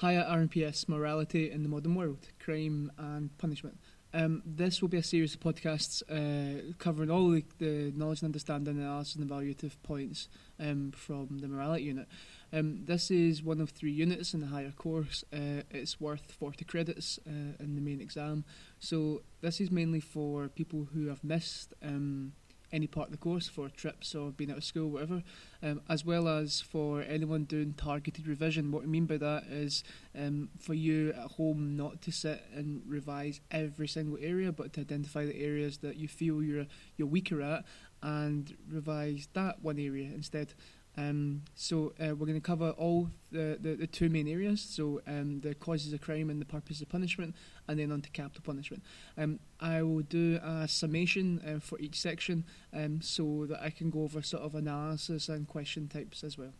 Hiya RMPS Morality in the Modern World Crime and Punishment. Um, this will be a series of podcasts uh, covering all the, the, knowledge and understanding, and analysis, and evaluative points um, from the morality unit. Um, this is one of three units in the higher course. Uh, it's worth 40 credits uh, in the main exam. So, this is mainly for people who have missed um, any part of the course for trips or being out of school, whatever, um, as well as for anyone doing targeted revision. What I mean by that is um, for you at home not to sit and revise every single area, but to identify the areas that you feel you're you're weaker at and revise that one area instead. Um, so uh, we're going to cover all the, the, the, two main areas, so um, the causes of crime and the purpose of punishment, and then on to capital punishment. Um, I will do a summation uh, for each section um, so that I can go over sort of analysis and question types as well.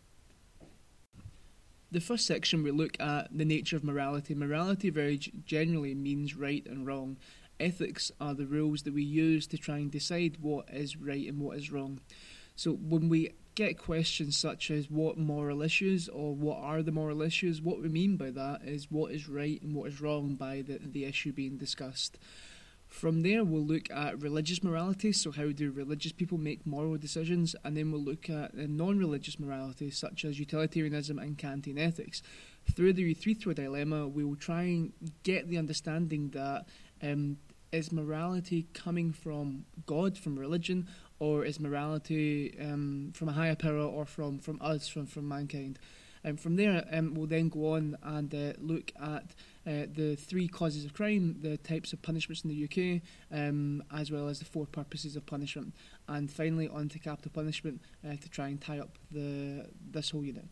The first section we look at the nature of morality. Morality very generally means right and wrong. Ethics are the rules that we use to try and decide what is right and what is wrong. So when we get questions such as what moral issues or what are the moral issues, what we mean by that is what is right and what is wrong by the, the issue being discussed. From there, we'll look at religious morality, so how do religious people make moral decisions, and then we'll look at non religious morality, such as utilitarianism and Kantian ethics. Through the Euthyphro dilemma, we will try and get the understanding that um, is morality coming from God, from religion, or is morality um, from a higher power or from, from us, from, from mankind? And um, from there, um, we'll then go on and uh, look at uh, the three causes of crime, the types of punishments in the UK, um, as well as the four purposes of punishment, and finally on to capital punishment uh, to try and tie up the this whole unit.